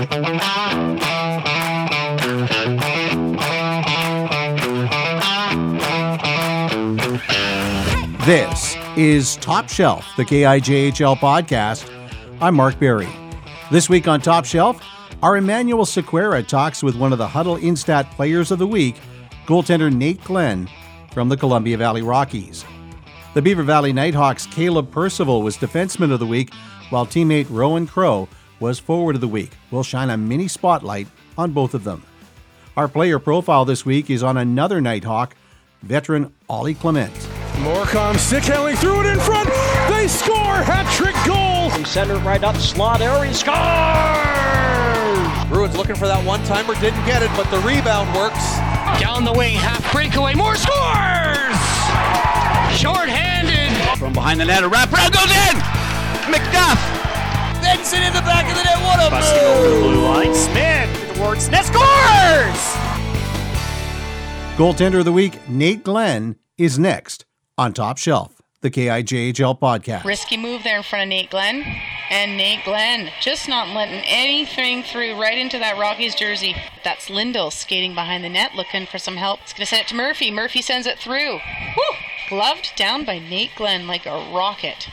This is Top Shelf, the KIJHL podcast. I'm Mark Berry. This week on Top Shelf, our Emanuel Sequeira talks with one of the Hudl Instat Players of the Week, goaltender Nate Glenn from the Columbia Valley Rockies. The Beaver Valley Nitehawks' Kaleb Percival was Defenseman of the Week, while teammate Roan Crowe was Forward of the Week. We'll shine a mini spotlight on both of them. Our player profile this week is on another Nitehawk, veteran Ollie Clement. Morecom stick handling through it in front. They score hat trick goal. He center right up the slot area. He scores. Bruins looking for that one timer, didn't get it, but the rebound works. Down the wing, half breakaway, more scores. Short-handed. From behind the net, a wraparound goes in. McDuff. Busting over the blue line. Smith towards net scores. Goaltender of the Week, Nate Glenn, is next on Top Shelf, the KIJHL podcast. Risky move there in front of Nate Glenn. And Nate Glenn just not letting anything through right into that Rockies jersey. That's Lindell skating behind the net looking for some help. He's going to send it to Murphy. Murphy sends it through. Whew! Gloved down by Nate Glenn like a rocket.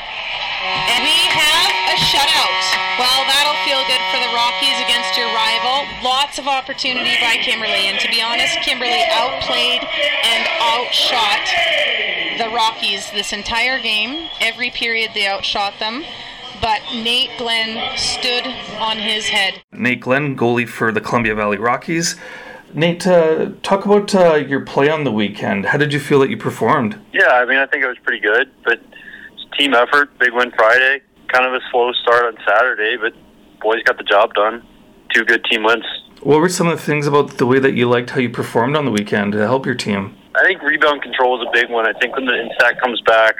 And we have a shutout. Well, that'll feel good for the Rockies against your rival. Lots of opportunity by Kimberley. And to be honest, Kimberley outplayed and outshot the Rockies this entire game. Every period they outshot them. But Nate Glenn stood on his head. Nate Glenn, goalie for the Columbia Valley Rockies. Nate, uh, talk about uh, your play on the weekend. How did you feel that you performed? Yeah, I mean, I think it was pretty good, but team effort. Big win Friday. Kind of a slow start on Saturday, but boys got the job done. Two good team wins. What were some of the things about the way that you liked how you performed on the weekend to help your team? I think rebound control is a big one. I think when the instat comes back,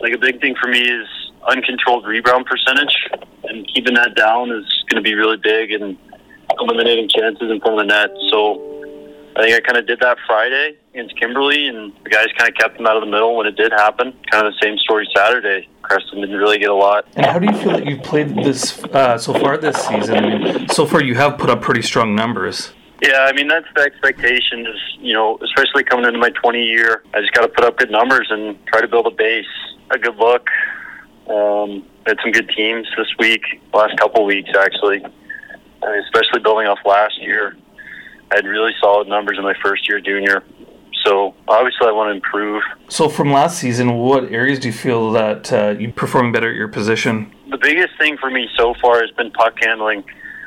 like a big thing for me is uncontrolled rebound percentage, and keeping that down is going to be really big and eliminating chances in front of the net. So I think I kind of did that Friday against Kimberley, and the guys kind of kept them out of the middle when it did happen. Kind of the same story Saturday. Creston didn't really get a lot. And how do you feel that you've played this uh, so far this season? I mean, so far you have put up pretty strong numbers. Yeah, I mean that's the expectation. Is you know, especially coming into my 20 year, I just got to put up good numbers and try to build a base, a good look. Um, had some good teams this week, last couple weeks actually, I mean, especially building off last year. I had really solid numbers in my first year junior. So obviously, I want to improve. So from last season, what areas do you feel that uh, you're performing better at your position? The biggest thing for me so far has been puck handling.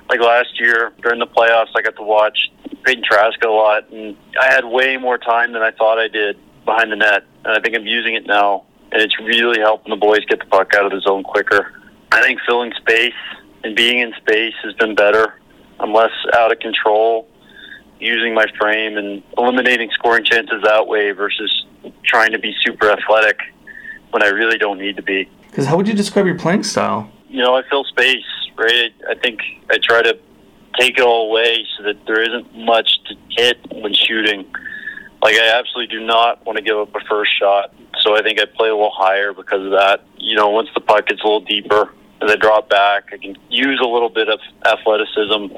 Like last year during the playoffs, I got to watch Peyton Trask a lot, and I had way more time than I thought I did behind the net. And I think I'm using it now, and it's really helping the boys get the puck out of the zone quicker. I think filling space and being in space has been better. I'm less out of control using my frame and eliminating scoring chances that way versus trying to be super athletic when I really don't need to be. Because how would you describe your playing style? You know, I fill space, right? I think I try to take it all away so that there isn't much to hit when shooting. Like, I absolutely do not want to give up a first shot. So I think I play a little higher because of that. You know, once the puck gets a little deeper, as I drop back, I can use a little bit of athleticism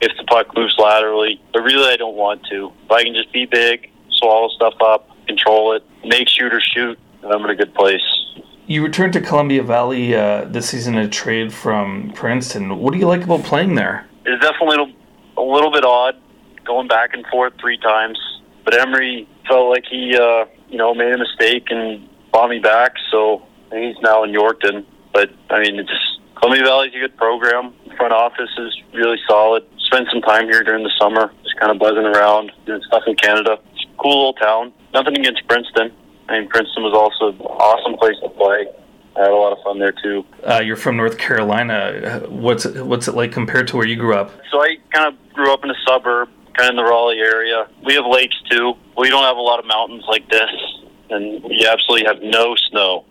if the puck moves laterally. But really, I don't want to. If I can just be big, swallow stuff up, control it, make shooters shoot, and I'm in a good place. You returned to Columbia Valley uh, this season in a trade from Princeton. What do you like about playing there? It's definitely a little bit odd going back and forth three times. But Emery felt like he, uh, you know, made a mistake and bought me back. So he's now in Yorkton. But I mean, it's Columbia Valley's a good program. Front office is really solid. Spent some time here during the summer, just kind of buzzing around, doing stuff in Canada. It's a cool little town. Nothing against Princeton. I mean, Princeton was also an awesome place to play. I had a lot of fun there too. Uh, you're from North Carolina. What's it, what's it like compared to where you grew up? So I kind of grew up in a suburb, kind of in the Raleigh area. We have lakes too. We don't have a lot of mountains like this, and we absolutely have no snow.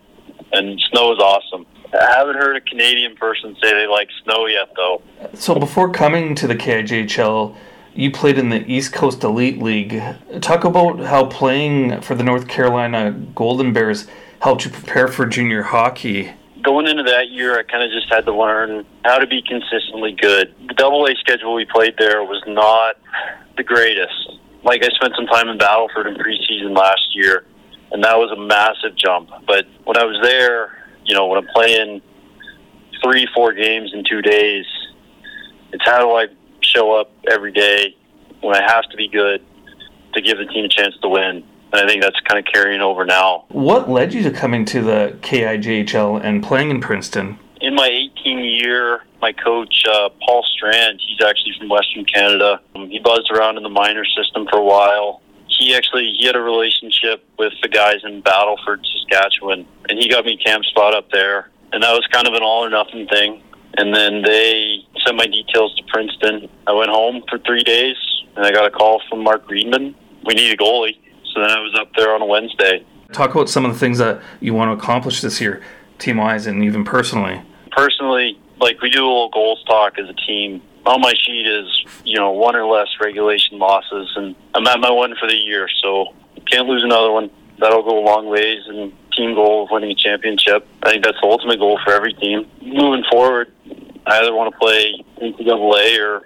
And snow is awesome. I haven't heard a Canadian person say they like snow yet, though. So before coming to the KIJHL, you played in the East Coast Elite League. Talk about how playing for the North Carolina Golden Bears helped you prepare for junior hockey. going into that year, I kind of just had to learn how to be consistently good. The double A schedule we played there was not the greatest. Like I spent some time in Battleford in preseason last year, and that was a massive jump. But when I was there, you know, when I'm playing three, four games in two days, it's how do I show up every day when I have to be good to give the team a chance to win. And I think that's kind of carrying over now. What led you to coming to the KIJHL and playing in Princeton? In my 18 year, my coach, uh, Paul Strand, he's actually from Western Canada. Um, he buzzed around in the minor system for a while. He actually he had a relationship with the guys in Battleford, Saskatchewan, and he got me camp spot up there. And that was kind of an all or nothing thing. And then they sent my details to Princeton. I went home for three days, and I got a call from Mark Greenman. We need a goalie. So then I was up there on a Wednesday. Talk about some of the things that you want to accomplish this year, team wise and even personally. Personally, like we do a little goals talk as a team. On my sheet is, you know, one or less regulation losses, and I'm at my one for the year, so can't lose another one. That'll go a long ways, and team goal of winning a championship. I think that's the ultimate goal for every team. Moving forward, I either want to play NCAA or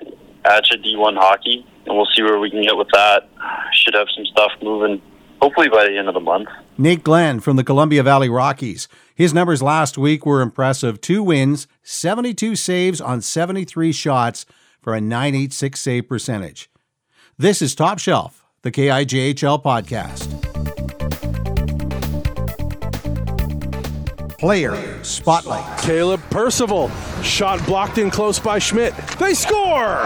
ACHA D1 hockey, and we'll see where we can get with that. Should have some stuff moving hopefully by the end of the month. Nate Glenn from the Columbia Valley Rockies. His numbers last week were impressive two wins, 72 saves on 73 shots for a 986 save percentage. This is Top Shelf, the KIJHL podcast. Player Spotlight. Kaleb Percival. Shot blocked in close by Schmidt. They score!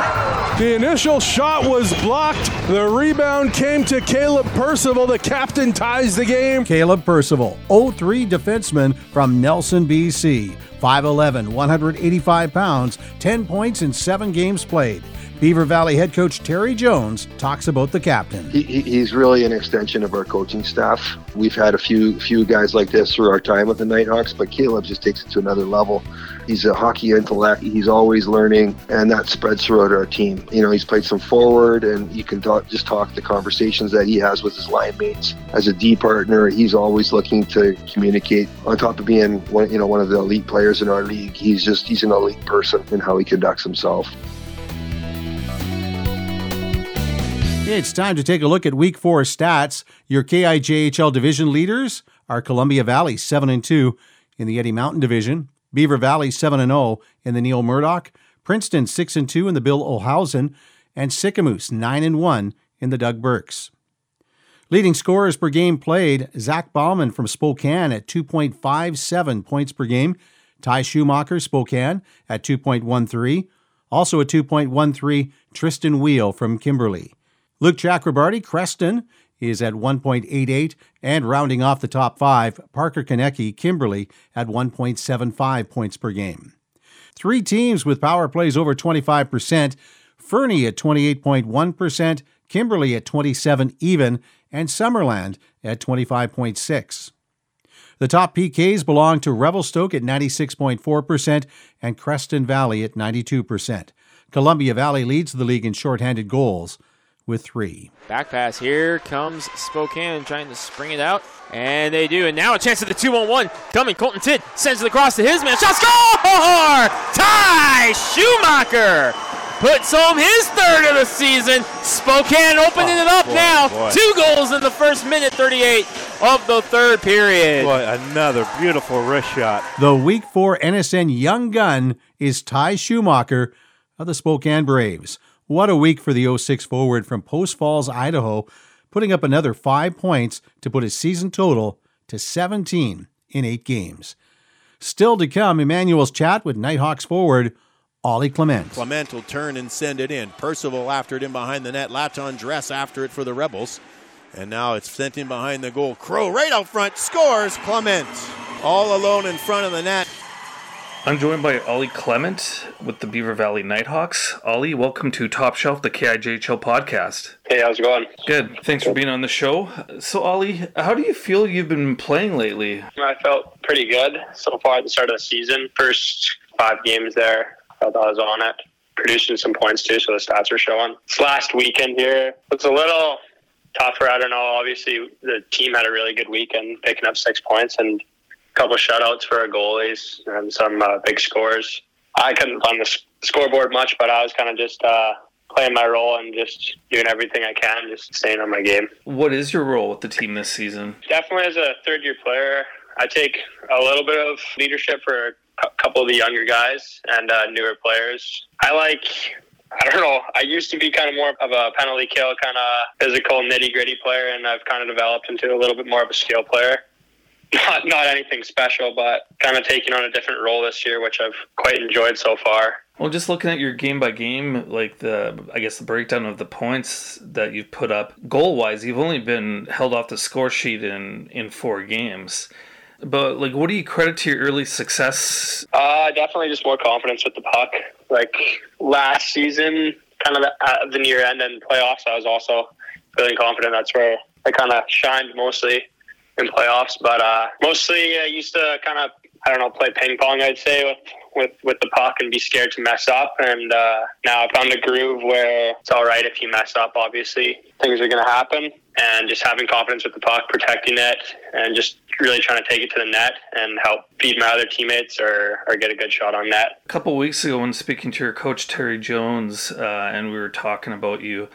The initial shot was blocked. The rebound came to Kaleb Percival. The captain ties the game. Kaleb Percival, 03 defenseman from Nelson, BC. 5'11, 185 pounds, 10 points in 7 games played. Beaver Valley head coach Terry Jones talks about the captain. He, he's really an extension of our coaching staff. We've had a few few guys like this through our time with the Nitehawks, but Kaleb just takes it to another level. He's a hockey intellect. He's always learning, and that spreads throughout our team. You know, he's played some forward, and you can talk, just talk the conversations that he has with his line mates. As a D partner, he's always looking to communicate. On top of being one, you know, one of the elite players in our league, he's just he's an elite person in how he conducts himself. It's time to take a look at week four stats. Your KIJHL division leaders are Columbia Valley 7 and 2 in the Eddie Mountain Division, Beaver Valley 7 and 0 in the Neil Murdoch, Princeton 6 and 2 in the Bill Ohlhausen, and Sicamous 9 and 1 in the Doug Birks. Leading scorers per game played Zach Bauman from Spokane at 2.57 points per game, Ty Schumacher, Spokane, at 2.13, also at 2.13, Tristan Wheel from Kimberley. Luke Chakrabarty, Creston, is at 1.88, and rounding off the top five, Parker Konecki, Kimberley at 1.75 points per game. Three teams with power plays over 25%, Fernie at 28.1%, Kimberley at 27 even, and Summerland at 25.6. The top PKs belong to Revelstoke at 96.4% and Creston Valley at 92%. Columbia Valley leads the league in shorthanded goals with three. Back pass. Here comes Spokane trying to spring it out. And they do. And now a chance at the 2 on 1. Coming. Colton Tidd sends it across to his man. Shot score! Ty Schumacher puts home his third of the season. Spokane opening oh, it up oh, boy, now. Boy. Two goals in the first minute 38 of the third period. Boy, another beautiful wrist shot. The week four NSN young gun is Ty Schumacher of the Spokane Braves. What a week for the 06 forward from Post Falls, Idaho, putting up another five points to put his season total to 17 in eight games. Still to come, Emanuel's chat with Nitehawks forward Ollie Clement. Clement will turn and send it in. Percival after it in behind the net. Laton Dress after it for the Rebels. And now it's sent in behind the goal. Crowe right out front scores. Clement all alone in front of the net. I'm joined by Ollie Clement with the Beaver Valley Nitehawks. Ollie, welcome to Top Shelf, the KIJHL podcast. Hey, how's it going? Good. Thanks for being on the show. So, Ollie, how do you feel you've been playing lately? I felt pretty good so far at the start of the season. First five games there, I felt I was on it. Producing some points too, so the stats are showing. This last weekend here was a little tougher. I don't know. Obviously, the team had a really good weekend, picking up six points, and couple shutouts for our goalies and some uh, big scores. I couldn't find the scoreboard much, but I was kind of just uh, playing my role and just doing everything I can, just staying on my game. What is your role with the team this season? Definitely as a third year player, I take a little bit of leadership for a couple of the younger guys and uh, newer players. I like I don't know. I used to be kind of more of a penalty kill, kind of physical, nitty gritty player, and I've kind of developed into a little bit more of a skill player. Not not anything special, but kind of taking on a different role this year, which I've quite enjoyed so far. Well, just looking at your game by game, like the I guess the breakdown of the points that you've put up, goal wise, you've only been held off the score sheet in in four games. But like, what do you credit to your early success? Uh, definitely just more confidence with the puck. Like last season, kind of at the near end and playoffs, I was also feeling confident. That's where I kind of shined mostly in playoffs. But uh, mostly, I used to kind of I don't know play ping pong. I'd say with with with the puck and be scared to mess up. And uh, now I found a groove where it's all right if you mess up. Obviously, things are going to happen, and just having confidence with the puck, protecting it, and just really trying to take it to the net and help feed my other teammates or, or get a good shot on net. A couple weeks ago, when speaking to your coach Terry Jones, uh, and we were talking about you,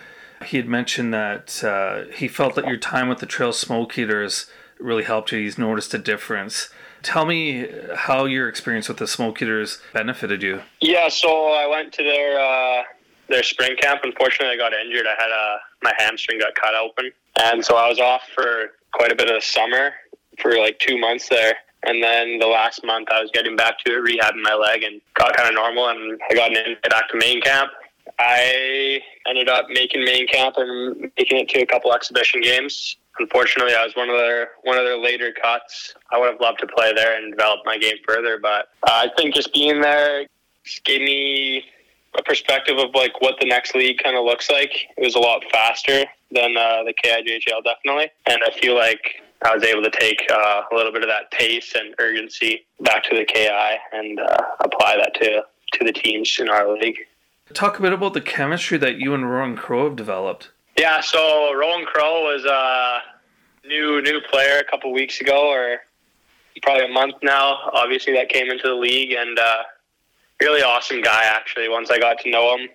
he had mentioned that uh, he felt that your time with the Trail Smoke Eaters really helped you. He's noticed a difference. Tell me how your experience with the Smoke Eaters benefited you. Yeah, so I went to their uh, their spring camp. Unfortunately, I got injured. I had a my hamstring got cut open, and so I was off for quite a bit of the summer for like two months there. And then the last month, I was getting back to it, rehabbing my leg, and got kind of normal. And I got in, back to main camp. I ended up making main camp and making it to a couple exhibition games unfortunately, I was one of their one of their later cuts. I would have loved to play there and develop my game further, but uh, I think just being there gave me a perspective of like what the next league kind of looks like. It was a lot faster than uh, the KIJHL, definitely, and I feel like I was able to take uh, a little bit of that pace and urgency back to the KI and uh, apply that to to the teams in our league. Talk a bit about the chemistry that you and Roan Crowe have developed. Yeah, so Roan Crowe was a new new player a couple weeks ago, or probably a month now. Obviously, that came into the league, and uh, really awesome guy. Actually, once I got to know him,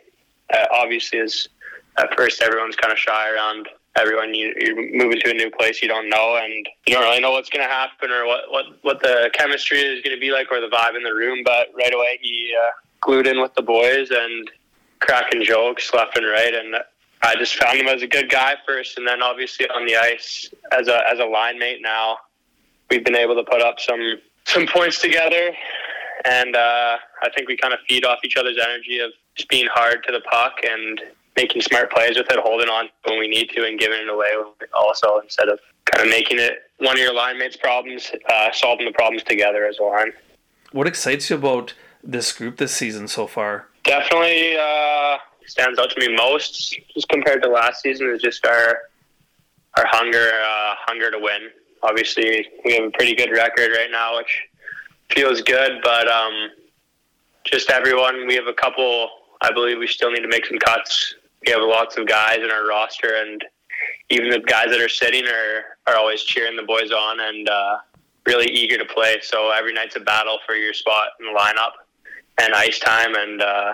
uh, obviously, is at first everyone's kind of shy around everyone. You, you're moving to a new place you don't know, and you don't really know what's going to happen or what, what what the chemistry is going to be like or the vibe in the room. But right away, he uh, glued in with the boys and cracking jokes left and right, and I just found him as a good guy first, and then obviously on the ice as a as a line mate now, we've been able to put up some some points together, and uh, I think we kind of feed off each other's energy of just being hard to the puck and making smart plays with it, holding on when we need to, and giving it away also instead of kind of making it one of your line mates' problems, uh, solving the problems together as a line. What excites you about this group this season so far? Definitely. Uh, stands out to me most, just compared to last season, is just our our hunger uh, hunger to win. Obviously, we have a pretty good record right now, which feels good. But um, just everyone, we have a couple. I believe we still need to make some cuts. We have lots of guys in our roster, and even the guys that are sitting are are always cheering the boys on and uh, really eager to play. So every night's a battle for your spot in the lineup and ice time, and uh,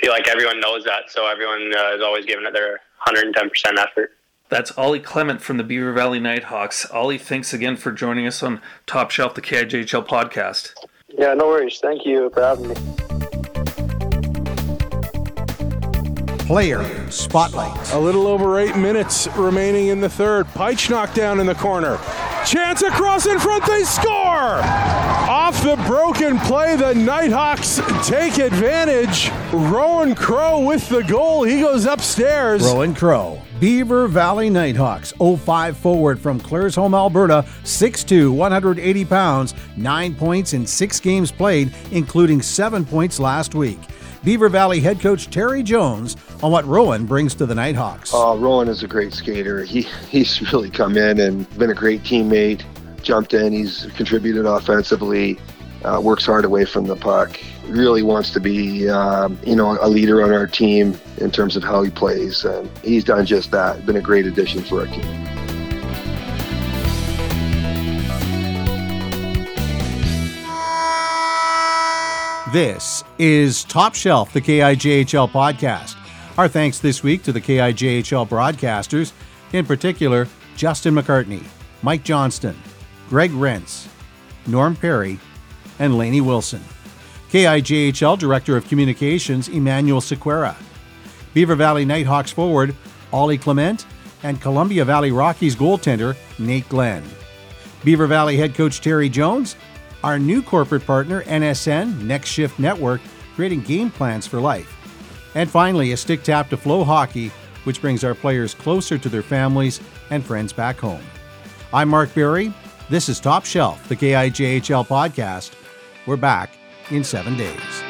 feel like everyone knows that, so everyone uh, is always giving it their 110% effort. That's Ollie Clement from the Beaver Valley Nitehawks. Ollie, thanks again for joining us on Top Shelf, the KIJHL podcast. Yeah, no worries. Thank you for having me. Player Spotlight. A little over eight minutes remaining in the third. Peich knocked down in the corner. Chance across in front, they score! Off the broken play, the Nitehawks take advantage. Roan Crowe with the goal. He goes upstairs. Roan Crowe. Beaver Valley Nitehawks, 05 forward from Claresholm, Alberta, 6'2, 180 pounds, 9 points in 6 games played, including 7 points last week. Beaver Valley head coach Terry Jones on what Roan brings to the Nitehawks. Uh, Roan is a great skater. He he's really come in and been a great teammate. Jumped in. He's contributed offensively. Uh, works hard away from the puck. Really wants to be, um, you know, a leader on our team in terms of how he plays. And he's done just that. Been a great addition for our team. This is Top Shelf, the KIJHL podcast. Our thanks this week to the KIJHL broadcasters, in particular, Justin McCartney, Mike Johnston, Greg Rentz, Norm Perry, and Laney Wilson. KIJHL Director of Communications, Emanuel Sequeira. Beaver Valley Nitehawks forward, Ollie Clement, and Columbia Valley Rockies goaltender, Nate Glenn. Beaver Valley head coach Terry Jones, our new corporate partner, NSN, Next Shift Network, creating game plans for life. And finally, a stick tap to Flow Hockey, which brings our players closer to their families and friends back home. I'm Mark Berry. This is Top Shelf, the KIJHL podcast. We're back in seven days.